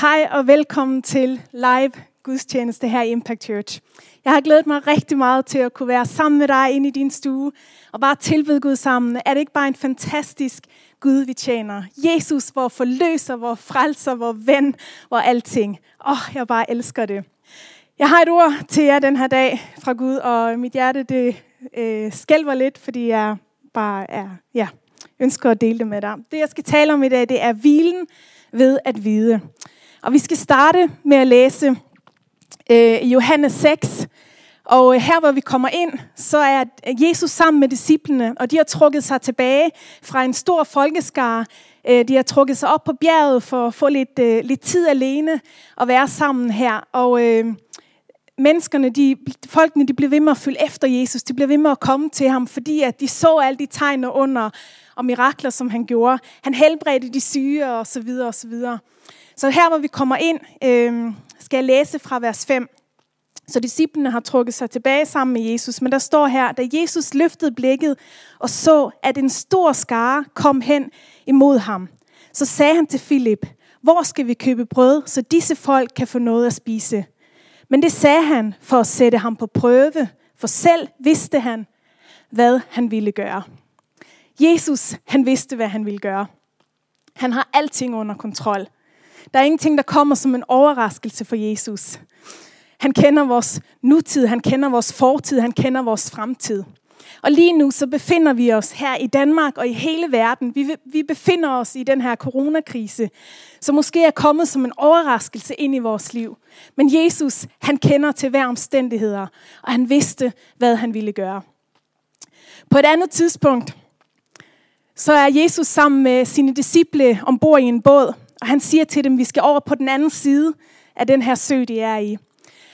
Hej og velkommen til live gudstjeneste her i Impact Church. Jeg har glædet mig rigtig meget til at kunne være sammen med dig inde i din stue og bare tilbede Gud sammen. Er det ikke bare en fantastisk Gud, vi tjener? Jesus, hvor forløser, hvor frelser, hvor ven, hvor alting. Åh, oh, jeg bare elsker det. Jeg har et ord til jer den her dag fra Gud, og mit hjerte det øh, skælver lidt, fordi jeg bare er, ja, ønsker at dele det med dig. Det, jeg skal tale om i dag, det er hvilen ved at vide. Og vi skal starte med at læse øh, Johannes 6. Og øh, her hvor vi kommer ind, så er Jesus sammen med disciplene, og de har trukket sig tilbage fra en stor folkeskare. Øh, de har trukket sig op på bjerget for at få lidt, øh, lidt tid alene og være sammen her. Og øh, menneskerne, de, folkene, de blev ved med at følge efter Jesus. De blev ved med at komme til ham, fordi at de så alle de tegn og under og mirakler, som han gjorde. Han helbredte de syge og så videre og så videre. Så her hvor vi kommer ind, øh, skal jeg læse fra vers 5. Så disciplene har trukket sig tilbage sammen med Jesus. Men der står her, da Jesus løftede blikket og så, at en stor skare kom hen imod ham, så sagde han til Filip, hvor skal vi købe brød, så disse folk kan få noget at spise? Men det sagde han for at sætte ham på prøve, for selv vidste han, hvad han ville gøre. Jesus, han vidste, hvad han ville gøre. Han har alting under kontrol. Der er ingenting, der kommer som en overraskelse for Jesus. Han kender vores nutid, han kender vores fortid, han kender vores fremtid. Og lige nu så befinder vi os her i Danmark og i hele verden. Vi, vi befinder os i den her coronakrise, som måske er kommet som en overraskelse ind i vores liv. Men Jesus, han kender til hver omstændigheder, og han vidste, hvad han ville gøre. På et andet tidspunkt, så er Jesus sammen med sine disciple ombord i en båd, og han siger til dem, vi skal over på den anden side af den her sø, de er i.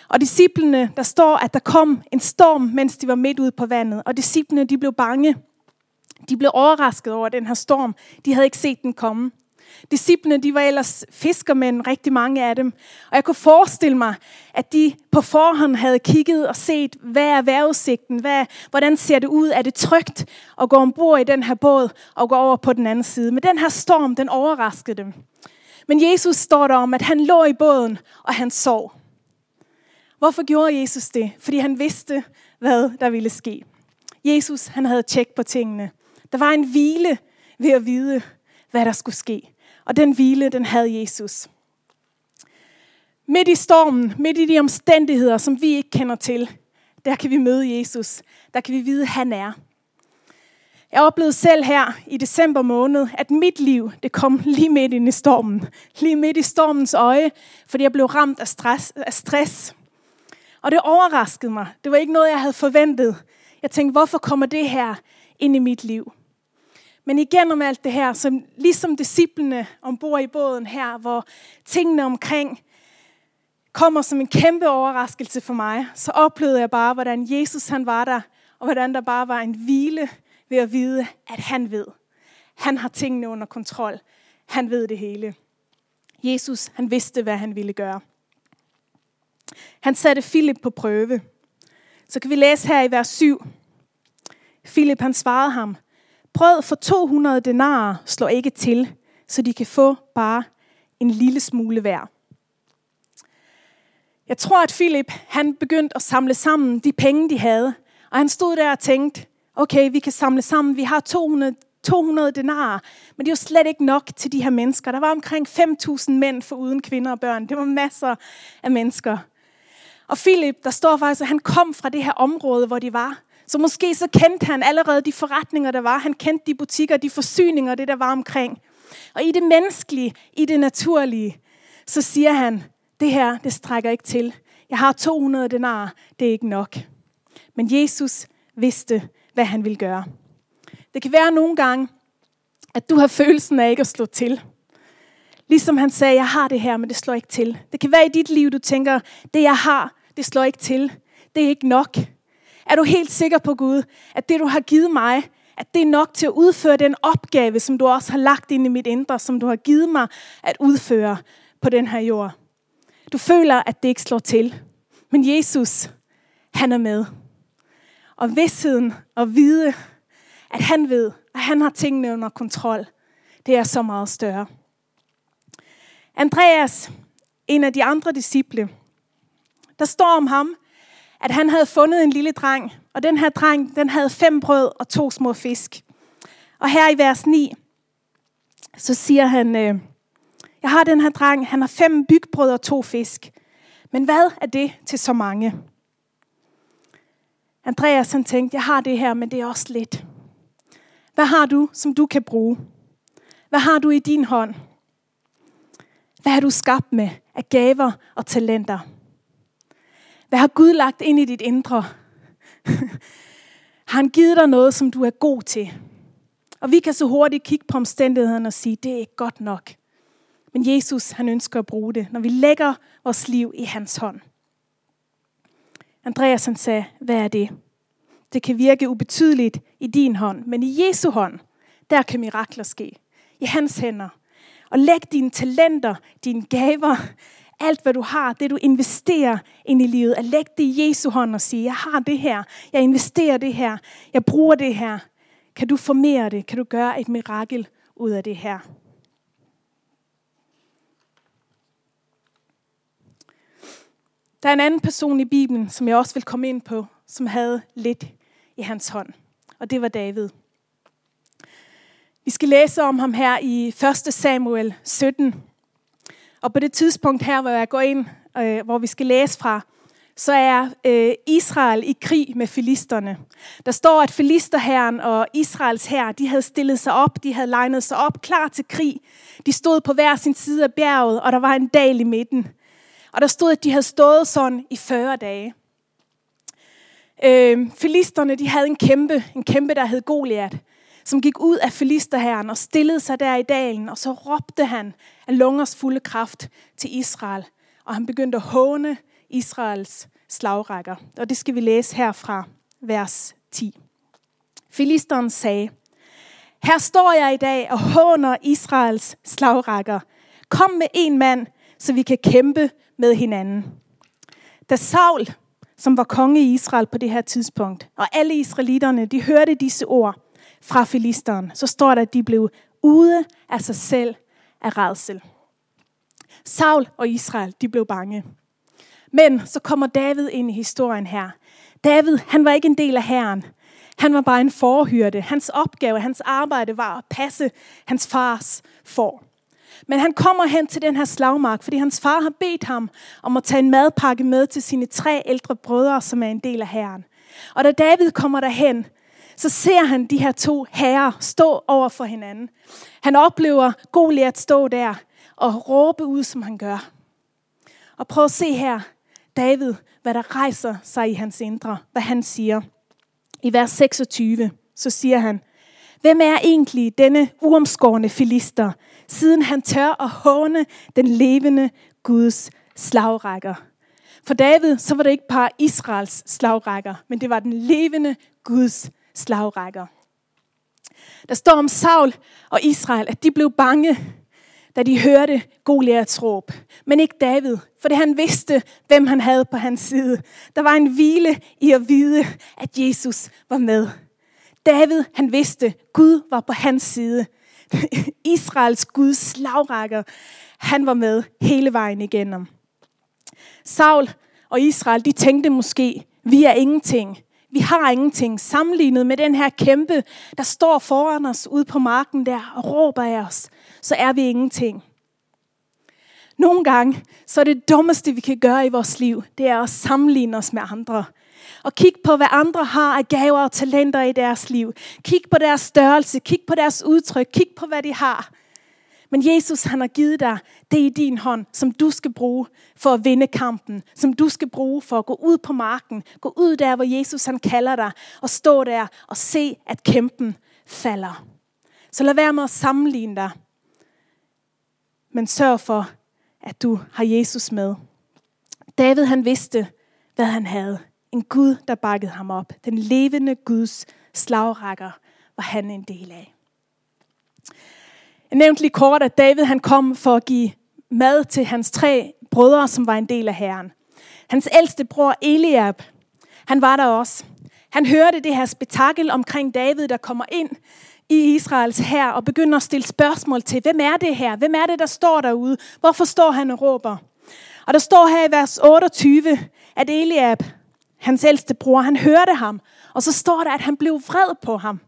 Og disciplene, der står, at der kom en storm, mens de var midt ude på vandet. Og disciplene, de blev bange. De blev overrasket over den her storm. De havde ikke set den komme. Disciplene, de var ellers fiskermænd, rigtig mange af dem. Og jeg kunne forestille mig, at de på forhånd havde kigget og set, hvad er vejrudsigten? Hvad, hvordan ser det ud? Er det trygt at gå ombord i den her båd og gå over på den anden side? Men den her storm, den overraskede dem. Men Jesus står der om, at han lå i båden, og han sov. Hvorfor gjorde Jesus det? Fordi han vidste, hvad der ville ske. Jesus, han havde tjek på tingene. Der var en hvile ved at vide, hvad der skulle ske. Og den hvile, den havde Jesus. Midt i stormen, midt i de omstændigheder, som vi ikke kender til, der kan vi møde Jesus. Der kan vi vide, at han er. Jeg oplevede selv her i december måned, at mit liv det kom lige midt ind i stormen. Lige midt i stormens øje, fordi jeg blev ramt af stress. Af stress. Og det overraskede mig. Det var ikke noget, jeg havde forventet. Jeg tænkte, hvorfor kommer det her ind i mit liv? Men igennem alt det her, som, ligesom disciplene ombord i båden her, hvor tingene omkring kommer som en kæmpe overraskelse for mig, så oplevede jeg bare, hvordan Jesus han var der, og hvordan der bare var en hvile ved at vide, at han ved. Han har tingene under kontrol. Han ved det hele. Jesus, han vidste, hvad han ville gøre. Han satte Filip på prøve. Så kan vi læse her i vers 7. Filip han svarede ham, brød for 200 denarer slår ikke til, så de kan få bare en lille smule hver. Jeg tror, at Filip han begyndte at samle sammen de penge, de havde. Og han stod der og tænkte, okay, vi kan samle sammen, vi har 200, 200 denarer, men det er jo slet ikke nok til de her mennesker. Der var omkring 5.000 mænd for uden kvinder og børn. Det var masser af mennesker. Og Philip, der står faktisk, at han kom fra det her område, hvor de var. Så måske så kendte han allerede de forretninger, der var. Han kendte de butikker, de forsyninger, det der var omkring. Og i det menneskelige, i det naturlige, så siger han, det her, det strækker ikke til. Jeg har 200 denar, det er ikke nok. Men Jesus vidste, hvad han ville gøre. Det kan være nogle gange, at du har følelsen af ikke at slå til. Ligesom han sagde, jeg har det her, men det slår ikke til. Det kan være i dit liv, du tænker, det jeg har, det slår ikke til. Det er ikke nok. Er du helt sikker på Gud, at det du har givet mig, at det er nok til at udføre den opgave, som du også har lagt ind i mit indre, som du har givet mig at udføre på den her jord. Du føler, at det ikke slår til. Men Jesus, han er med. Og vidsheden og vide, at han ved, at han har tingene under kontrol, det er så meget større. Andreas, en af de andre disciple, der står om ham, at han havde fundet en lille dreng, og den her dreng, den havde fem brød og to små fisk. Og her i vers 9, så siger han, øh, jeg har den her dreng, han har fem bygbrød og to fisk. Men hvad er det til så mange? Andreas han tænkte, jeg har det her, men det er også lidt. Hvad har du, som du kan bruge? Hvad har du i din hånd? Hvad har du skabt med af gaver og talenter? Hvad har Gud lagt ind i dit indre? har han givet dig noget, som du er god til? Og vi kan så hurtigt kigge på omstændighederne og sige, det er ikke godt nok. Men Jesus, han ønsker at bruge det, når vi lægger vores liv i hans hånd. Andreas han sagde, hvad er det? Det kan virke ubetydeligt i din hånd, men i Jesu hånd, der kan mirakler ske. I hans hænder. Og læg dine talenter, dine gaver, alt hvad du har, det du investerer ind i livet, at lægge det i Jesu hånd og sige, jeg har det her, jeg investerer det her, jeg bruger det her. Kan du formere det? Kan du gøre et mirakel ud af det her? Der er en anden person i Bibelen, som jeg også vil komme ind på, som havde lidt i hans hånd. Og det var David. Vi skal læse om ham her i 1. Samuel 17. Og på det tidspunkt her, hvor jeg går ind, øh, hvor vi skal læse fra, så er øh, Israel i krig med filisterne. Der står, at filisterherren og Israels hær, de havde stillet sig op, de havde legnet sig op, klar til krig. De stod på hver sin side af bjerget, og der var en dal i midten. Og der stod, at de havde stået sådan i 40 dage. Øh, filisterne, de havde en kæmpe, en kæmpe, der hed Goliat, som gik ud af filisterherren og stillede sig der i dalen, og så råbte han af lungers fulde kraft til Israel. Og han begyndte at håne Israels slagrækker. Og det skal vi læse her fra vers 10. Filisteren sagde, her står jeg i dag og håner Israels slagrækker. Kom med en mand, så vi kan kæmpe med hinanden. Da Saul, som var konge i Israel på det her tidspunkt, og alle israelitterne, de hørte disse ord fra filisteren, så står der, at de blev ude af sig selv af redsel. Saul og Israel, de blev bange. Men så kommer David ind i historien her. David, han var ikke en del af herren. Han var bare en forhyrte. Hans opgave, hans arbejde var at passe hans fars for. Men han kommer hen til den her slagmark, fordi hans far har bedt ham om at tage en madpakke med til sine tre ældre brødre, som er en del af herren. Og da David kommer derhen, så ser han de her to herrer stå over for hinanden. Han oplever Goliat stå der og råbe ud, som han gør. Og prøv at se her, David, hvad der rejser sig i hans indre, hvad han siger. I vers 26, så siger han, Hvem er egentlig denne uomskårne filister, siden han tør at håne den levende Guds slagrækker? For David, så var det ikke bare Israels slagrækker, men det var den levende Guds slagrækker. Der står om Saul og Israel, at de blev bange, da de hørte Goliaths råb. Men ikke David, for det han vidste, hvem han havde på hans side. Der var en hvile i at vide, at Jesus var med. David, han vidste, Gud var på hans side. Israels Guds slagrækker, han var med hele vejen igennem. Saul og Israel, de tænkte måske, vi er ingenting. Vi har ingenting sammenlignet med den her kæmpe, der står foran os ude på marken der og råber af os. Så er vi ingenting. Nogle gange, så er det dummeste, vi kan gøre i vores liv, det er at sammenligne os med andre. Og kig på, hvad andre har af gaver og talenter i deres liv. Kig på deres størrelse, kig på deres udtryk, kig på, hvad de har. Men Jesus, han har givet dig det i din hånd, som du skal bruge for at vinde kampen. Som du skal bruge for at gå ud på marken. Gå ud der, hvor Jesus han kalder dig. Og stå der og se, at kæmpen falder. Så lad være med at sammenligne dig. Men sørg for, at du har Jesus med. David han vidste, hvad han havde. En Gud, der bakkede ham op. Den levende Guds slagrækker var han en del af. Jeg nævnte lige kort, at David han kom for at give mad til hans tre brødre, som var en del af herren. Hans ældste bror Eliab, han var der også. Han hørte det her spektakel omkring David, der kommer ind i Israels hær og begynder at stille spørgsmål til, hvem er det her? Hvem er det, der står derude? Hvorfor står han og råber? Og der står her i vers 28, at Eliab, hans ældste bror, han hørte ham. Og så står der, at han blev vred på ham.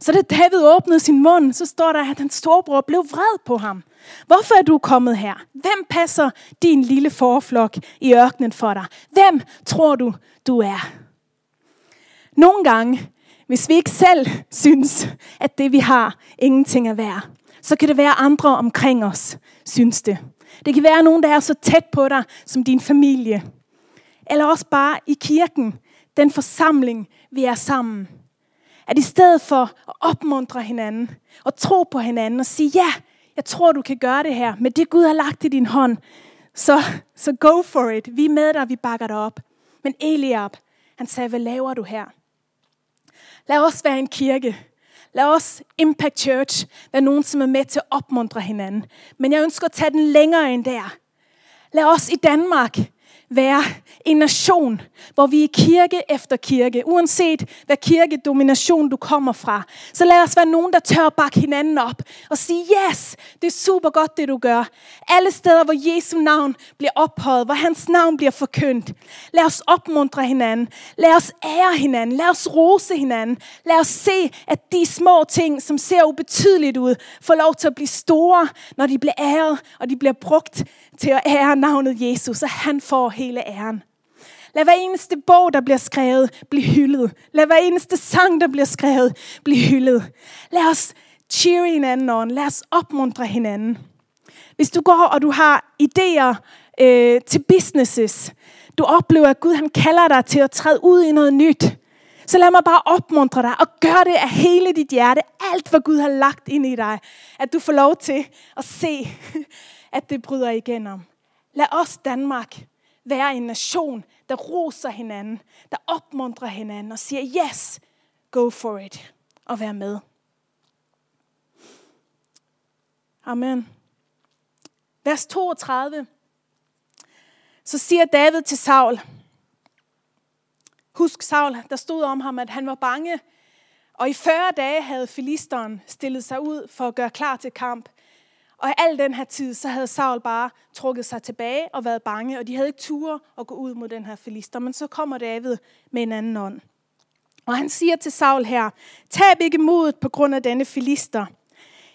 Så da David åbnede sin mund, så står der, at hans storebror blev vred på ham. Hvorfor er du kommet her? Hvem passer din lille forflok i ørkenen for dig? Hvem tror du, du er? Nogle gange, hvis vi ikke selv synes, at det vi har, ingenting er værd, så kan det være andre omkring os, synes det. Det kan være nogen, der er så tæt på dig, som din familie. Eller også bare i kirken, den forsamling, vi er sammen. At i stedet for at opmuntre hinanden og tro på hinanden og sige, ja, jeg tror, du kan gøre det her med det Gud har lagt i din hånd, så, så go for it. Vi er med dig, vi bakker dig op. Men Eliab, han sagde, hvad laver du her? Lad os være en kirke. Lad os Impact Church være nogen, som er med til at opmuntre hinanden. Men jeg ønsker at tage den længere end der. Lad os i Danmark være en nation, hvor vi er kirke efter kirke, uanset hvad kirkedomination du kommer fra. Så lad os være nogen, der tør bakke hinanden op og sige, yes, det er super godt, det du gør. Alle steder, hvor Jesu navn bliver ophøjet, hvor hans navn bliver forkyndt. Lad os opmuntre hinanden. Lad os ære hinanden. Lad os rose hinanden. Lad os se, at de små ting, som ser ubetydeligt ud, får lov til at blive store, når de bliver æret, og de bliver brugt til at ære navnet Jesus, og han får hele æren. Lad hver eneste bog, der bliver skrevet, blive hyldet. Lad hver eneste sang, der bliver skrevet, blive hyldet. Lad os cheer hinanden on. Lad os opmuntre hinanden. Hvis du går, og du har idéer øh, til businesses, du oplever, at Gud han kalder dig til at træde ud i noget nyt, så lad mig bare opmuntre dig og gør det af hele dit hjerte. Alt, hvad Gud har lagt ind i dig. At du får lov til at se, at det bryder igennem. Lad os Danmark være en nation, der roser hinanden, der opmuntrer hinanden og siger, yes, go for it, og vær med. Amen. Vers 32. Så siger David til Saul, husk Saul, der stod om ham, at han var bange, og i 40 dage havde filisteren stillet sig ud for at gøre klar til kamp. Og i al den her tid, så havde Saul bare trukket sig tilbage og været bange, og de havde ikke ture at gå ud mod den her filister. Men så kommer David med en anden ånd. Og han siger til Saul her, tab ikke modet på grund af denne filister.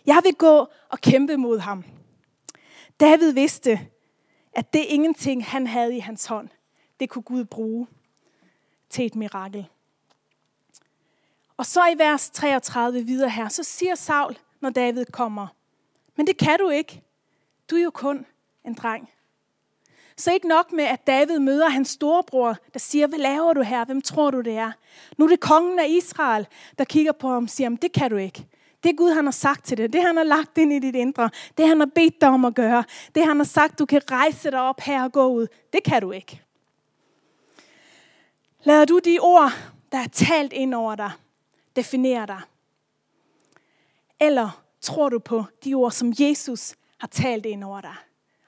Jeg vil gå og kæmpe mod ham. David vidste, at det ingenting, han havde i hans hånd, det kunne Gud bruge til et mirakel. Og så i vers 33 videre her, så siger Saul, når David kommer, men det kan du ikke. Du er jo kun en dreng. Så ikke nok med, at David møder hans storebror, der siger, hvad laver du her? Hvem tror du det er? Nu er det kongen af Israel, der kigger på ham og siger, det kan du ikke. Det Gud han har sagt til dig, det han har lagt ind i dit indre, det han har bedt dig om at gøre, det han har sagt, du kan rejse dig op her og gå ud, det kan du ikke. Lader du de ord, der er talt ind over dig, definere dig? Eller tror du på de ord, som Jesus har talt ind over dig?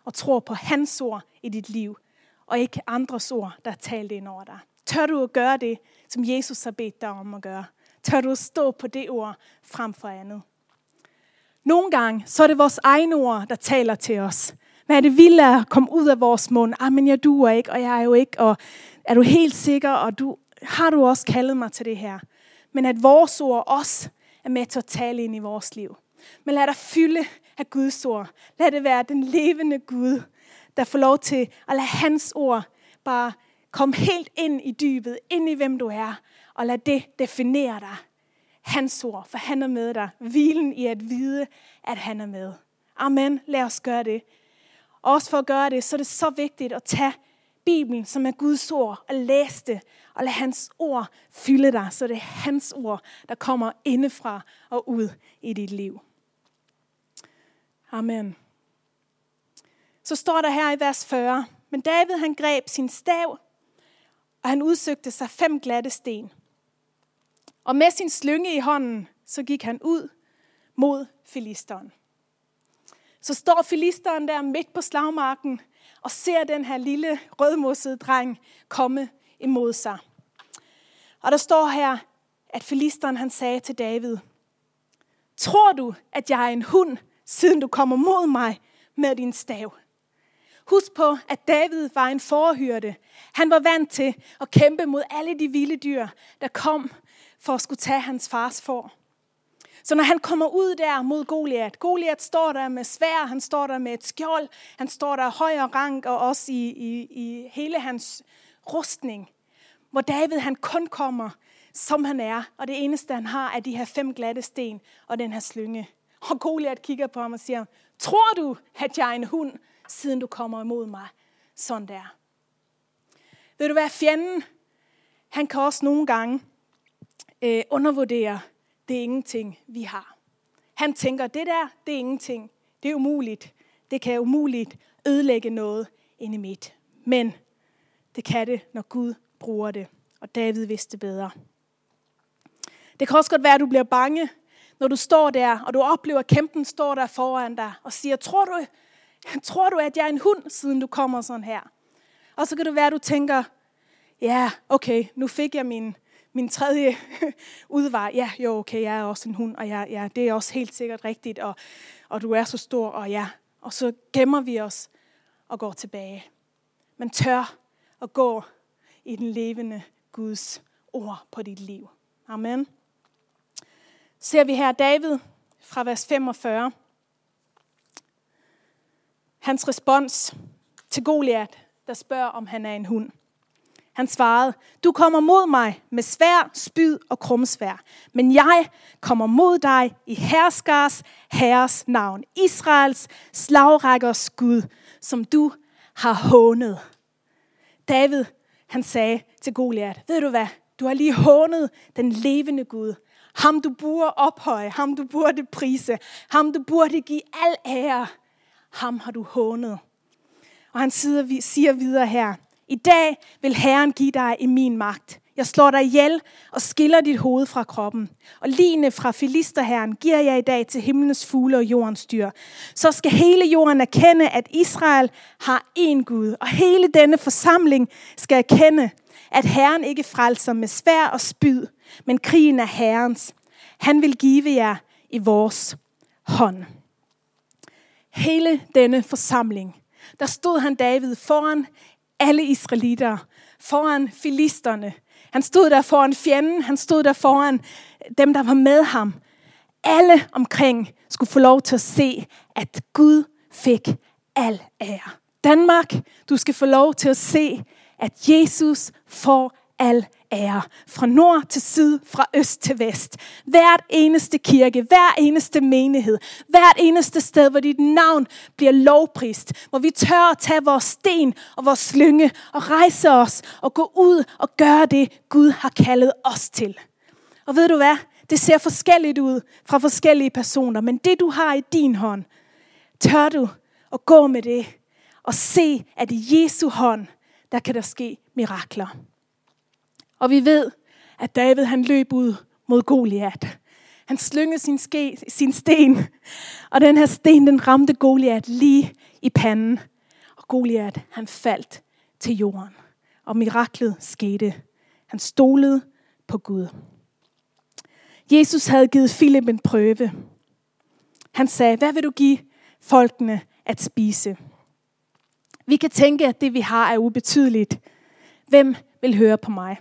Og tror på hans ord i dit liv, og ikke andres ord, der er talt ind over dig? Tør du at gøre det, som Jesus har bedt dig om at gøre? Tør du at stå på det ord frem for andet? Nogle gange, så er det vores egne ord, der taler til os. Hvad er det, vi lader komme ud af vores mund? Ah, men jeg duer ikke, og jeg er jo ikke, og er du helt sikker, og du, har du også kaldet mig til det her? Men at vores ord også er med til at tale ind i vores liv. Men lad dig fylde af Guds ord. Lad det være den levende Gud, der får lov til at lade hans ord bare komme helt ind i dybet, ind i hvem du er, og lad det definere dig. Hans ord, for han er med dig. Hvilen i at vide, at han er med. Amen. Lad os gøre det. Også for at gøre det, så er det så vigtigt at tage Bibelen, som er Guds ord, og læse det, og lad hans ord fylde dig, så det er hans ord, der kommer indefra og ud i dit liv. Amen. Så står der her i vers 40, men David han greb sin stav, og han udsøgte sig fem glatte sten. Og med sin slynge i hånden, så gik han ud mod filisteren. Så står filisteren der midt på slagmarken og ser den her lille rødmossede dreng komme imod sig. Og der står her, at filisteren han sagde til David, Tror du, at jeg er en hund, siden du kommer mod mig med din stav? Husk på, at David var en forhyrte. Han var vant til at kæmpe mod alle de vilde dyr, der kom for at skulle tage hans fars for. Så når han kommer ud der mod Goliat, Goliat står der med svær, han står der med et skjold, han står der højere og og også i, i, i hele hans rustning. Hvor David han kun kommer, som han er, og det eneste han har er de her fem glatte sten og den her slynge. Og Goliat kigger på ham og siger, tror du, at jeg er en hund, siden du kommer imod mig? Sådan der. Ved du hvad, fjenden, han kan også nogle gange øh, undervurdere det er ingenting, vi har. Han tænker, det der, det er ingenting. Det er umuligt. Det kan umuligt ødelægge noget inde i mit. Men det kan det, når Gud bruger det. Og David vidste bedre. Det kan også godt være, at du bliver bange, når du står der, og du oplever, at kæmpen står der foran dig, og siger, tror du, tror du, at jeg er en hund, siden du kommer sådan her? Og så kan det være, at du tænker, ja, okay, nu fik jeg min, min tredje udvej, ja, jo, okay, jeg er også en hund, og ja, ja, det er også helt sikkert rigtigt, og, og du er så stor, og ja. Og så gemmer vi os og går tilbage. Men tør at gå i den levende Guds ord på dit liv. Amen. Ser vi her David fra vers 45. Hans respons til Goliat, der spørger, om han er en hund. Han svarede, du kommer mod mig med svær, spyd og krumsvær, men jeg kommer mod dig i herskars herres navn, Israels slagrækkers Gud, som du har hånet. David, han sagde til Goliat, ved du hvad, du har lige hånet den levende Gud. Ham du burde ophøje, ham du burde prise, ham du burde give al ære. Ham har du hånet. Og han siger videre her, i dag vil Herren give dig i min magt. Jeg slår dig ihjel og skiller dit hoved fra kroppen. Og lignende fra filisterherren giver jeg i dag til himlens fugle og jordens dyr. Så skal hele jorden erkende, at Israel har én Gud. Og hele denne forsamling skal erkende, at Herren ikke frelser med svær og spyd, men krigen er Herrens. Han vil give jer i vores hånd. Hele denne forsamling, der stod han David foran alle israelitter, foran filisterne. Han stod der foran fjenden, han stod der foran dem, der var med ham. Alle omkring skulle få lov til at se, at Gud fik al ære. Danmark, du skal få lov til at se, at Jesus får al ære. Fra nord til syd, fra øst til vest. Hvert eneste kirke, hver eneste menighed, hvert eneste sted, hvor dit navn bliver lovprist. Hvor vi tør at tage vores sten og vores slynge og rejse os og gå ud og gøre det, Gud har kaldet os til. Og ved du hvad? Det ser forskelligt ud fra forskellige personer, men det du har i din hånd, tør du at gå med det og se, at i Jesu hånd, der kan der ske mirakler. Og vi ved, at David han løb ud mod Goliat. Han slyngede sin, ske, sin sten, og den her sten, den ramte Goliat lige i panden. Og Goliat, han faldt til jorden. Og miraklet skete. Han stolede på Gud. Jesus havde givet Philip en prøve. Han sagde, hvad vil du give folkene at spise? Vi kan tænke, at det vi har er ubetydeligt. Hvem vil høre på mig?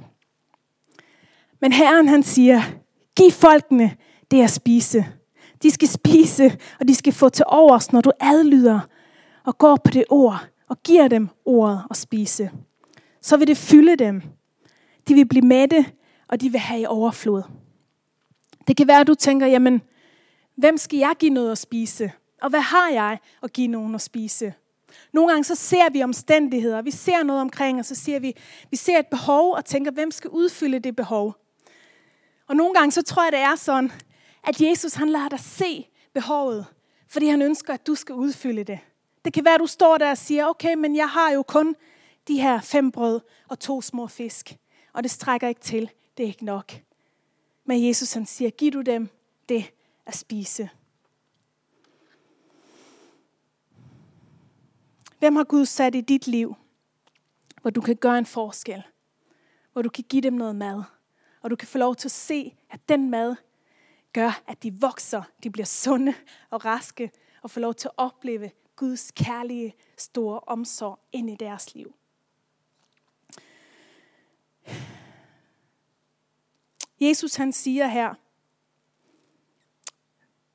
Men Herren han siger, giv folkene det at spise. De skal spise, og de skal få til overs, når du adlyder og går på det ord og giver dem ordet at spise. Så vil det fylde dem. De vil blive mætte, og de vil have i overflod. Det kan være, at du tænker, jamen, hvem skal jeg give noget at spise? Og hvad har jeg at give nogen at spise? Nogle gange så ser vi omstændigheder, vi ser noget omkring, og så ser vi, vi ser et behov og tænker, hvem skal udfylde det behov? Og nogle gange så tror jeg, det er sådan, at Jesus han lader dig se behovet, fordi han ønsker, at du skal udfylde det. Det kan være, at du står der og siger, okay, men jeg har jo kun de her fem brød og to små fisk, og det strækker ikke til. Det er ikke nok. Men Jesus han siger, giv du dem det at spise. Hvem har Gud sat i dit liv, hvor du kan gøre en forskel? Hvor du kan give dem noget mad? Og du kan få lov til at se, at den mad gør, at de vokser, de bliver sunde og raske, og får lov til at opleve Guds kærlige, store omsorg ind i deres liv. Jesus han siger her,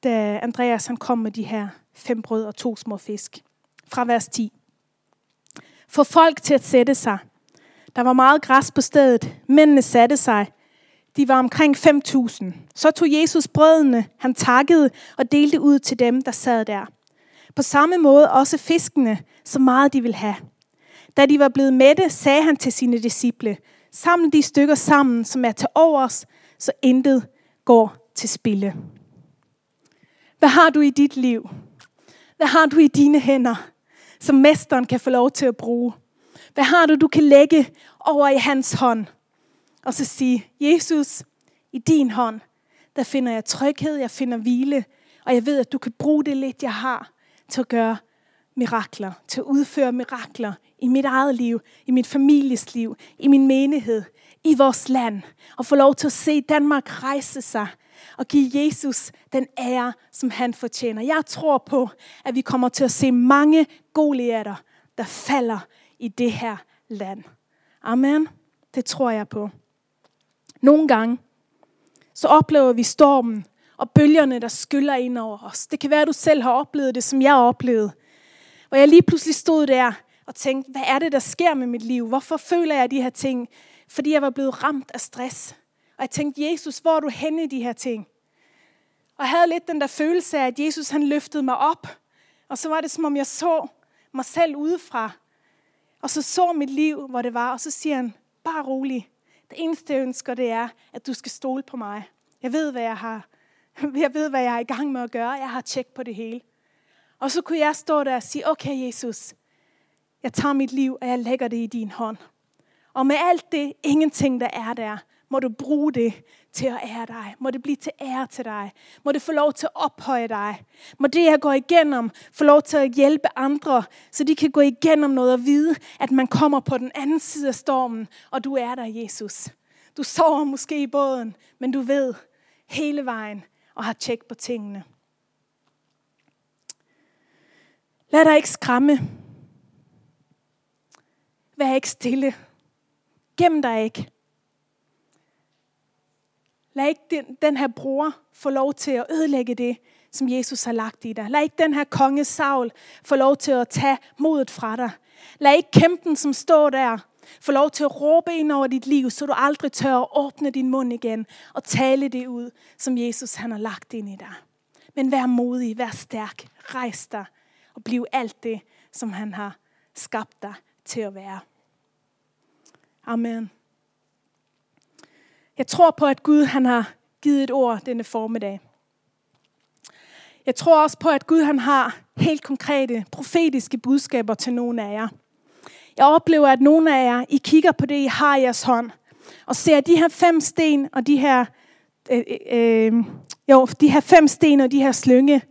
da Andreas han kom med de her fem brød og to små fisk, fra vers 10. Få folk til at sætte sig. Der var meget græs på stedet. Mændene satte sig. De var omkring 5.000. Så tog Jesus brødene, han takkede og delte ud til dem, der sad der. På samme måde også fiskene, så meget de ville have. Da de var blevet mætte, sagde han til sine disciple, samle de stykker sammen, som er til overs, så intet går til spilde. Hvad har du i dit liv? Hvad har du i dine hænder, som mesteren kan få lov til at bruge? Hvad har du, du kan lægge over i hans hånd? Og så sige, Jesus, i din hånd, der finder jeg tryghed, jeg finder hvile, og jeg ved, at du kan bruge det lidt, jeg har, til at gøre mirakler, til at udføre mirakler i mit eget liv, i mit families liv, i min menighed, i vores land, og få lov til at se Danmark rejse sig og give Jesus den ære, som han fortjener. Jeg tror på, at vi kommer til at se mange Goliater, der falder i det her land. Amen. Det tror jeg på. Nogle gange, så oplever vi stormen og bølgerne, der skyller ind over os. Det kan være, at du selv har oplevet det, som jeg oplevede. Hvor jeg lige pludselig stod der og tænkte, hvad er det, der sker med mit liv? Hvorfor føler jeg de her ting? Fordi jeg var blevet ramt af stress. Og jeg tænkte, Jesus, hvor er du henne i de her ting? Og jeg havde lidt den der følelse af, at Jesus han løftede mig op. Og så var det som om jeg så mig selv udefra. Og så så mit liv, hvor det var. Og så siger han, bare rolig. Det eneste jeg ønsker, det er, at du skal stole på mig. Jeg ved, hvad jeg har. Jeg ved, hvad jeg er i gang med at gøre. Jeg har tjek på det hele. Og så kunne jeg stå der og sige, okay Jesus, jeg tager mit liv, og jeg lægger det i din hånd. Og med alt det, ingenting der er der, må du bruge det til at ære dig. Må det blive til ære til dig. Må det få lov til at ophøje dig. Må det, jeg går igennem, få lov til at hjælpe andre, så de kan gå igennem noget og vide, at man kommer på den anden side af stormen, og du er der, Jesus. Du sover måske i båden, men du ved hele vejen og har tjek på tingene. Lad dig ikke skræmme. Vær ikke stille. Gem dig ikke. Lad ikke den, den her bror få lov til at ødelægge det, som Jesus har lagt i dig. Lad ikke den her konge Saul få lov til at tage modet fra dig. Lad ikke kæmpen, som står der, få lov til at råbe ind over dit liv, så du aldrig tør at åbne din mund igen og tale det ud, som Jesus han har lagt ind i dig. Men vær modig, vær stærk, rejs dig og bliv alt det, som han har skabt dig til at være. Amen. Jeg tror på, at Gud han har givet et ord denne formiddag. Jeg tror også på, at Gud han har helt konkrete profetiske budskaber til nogle af jer. Jeg oplever, at nogle af jer, I kigger på det, I har i jeres hånd, og ser de her fem sten og de her, øh, øh, øh jo, de her fem sten og de her slynge,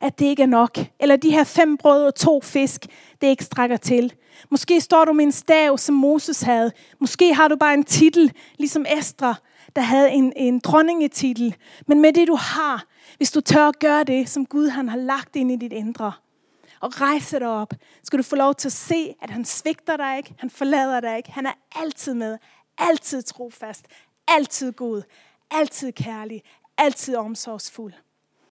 at det ikke er nok. Eller de her fem brød og to fisk, det ikke strækker til. Måske står du med en stav, som Moses havde. Måske har du bare en titel, ligesom Estra, der havde en, en dronningetitel. Men med det du har, hvis du tør at gøre det, som Gud han har lagt ind i dit indre, og rejse dig op, skal du få lov til at se, at han svigter dig ikke, han forlader dig ikke. Han er altid med, altid trofast, altid god, altid kærlig, altid omsorgsfuld.